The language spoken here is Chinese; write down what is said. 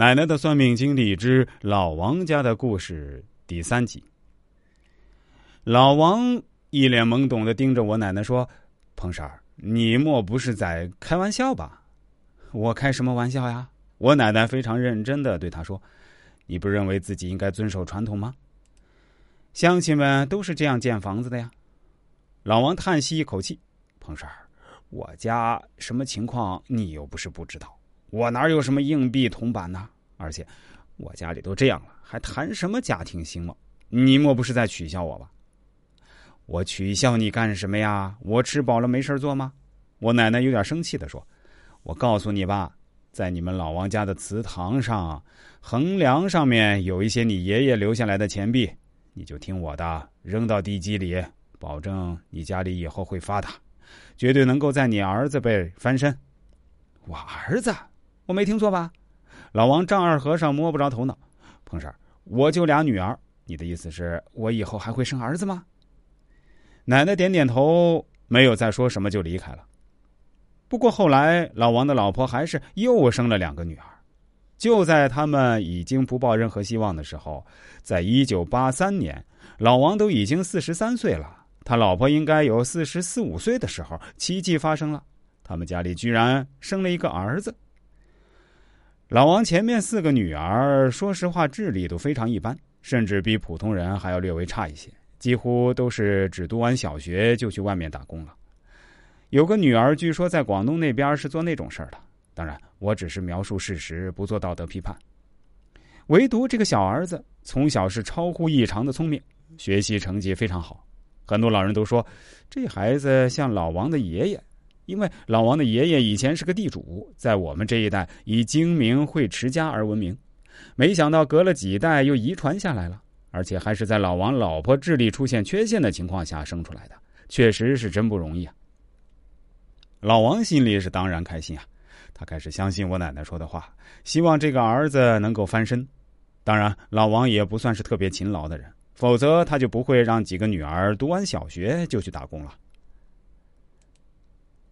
奶奶的算命经历之老王家的故事第三集。老王一脸懵懂的盯着我奶奶说：“彭婶儿，你莫不是在开玩笑吧？”“我开什么玩笑呀？”我奶奶非常认真的对他说：“你不认为自己应该遵守传统吗？乡亲们都是这样建房子的呀。”老王叹息一口气：“彭婶儿，我家什么情况你又不是不知道。”我哪有什么硬币铜板呢？而且我家里都这样了，还谈什么家庭兴旺？你莫不是在取笑我吧？我取笑你干什么呀？我吃饱了没事做吗？我奶奶有点生气的说：“我告诉你吧，在你们老王家的祠堂上，横梁上面有一些你爷爷留下来的钱币，你就听我的，扔到地基里，保证你家里以后会发达，绝对能够在你儿子辈翻身。我儿子。”我没听错吧？老王丈二和尚摸不着头脑。彭婶我就俩女儿，你的意思是我以后还会生儿子吗？奶奶点点头，没有再说什么，就离开了。不过后来，老王的老婆还是又生了两个女儿。就在他们已经不抱任何希望的时候，在一九八三年，老王都已经四十三岁了，他老婆应该有四十四五岁的时候，奇迹发生了，他们家里居然生了一个儿子。老王前面四个女儿，说实话智力都非常一般，甚至比普通人还要略微差一些，几乎都是只读完小学就去外面打工了。有个女儿据说在广东那边是做那种事儿的，当然我只是描述事实，不做道德批判。唯独这个小儿子从小是超乎异常的聪明，学习成绩非常好，很多老人都说这孩子像老王的爷爷。因为老王的爷爷以前是个地主，在我们这一代以精明会持家而闻名，没想到隔了几代又遗传下来了，而且还是在老王老婆智力出现缺陷的情况下生出来的，确实是真不容易啊。老王心里是当然开心啊，他开始相信我奶奶说的话，希望这个儿子能够翻身。当然，老王也不算是特别勤劳的人，否则他就不会让几个女儿读完小学就去打工了。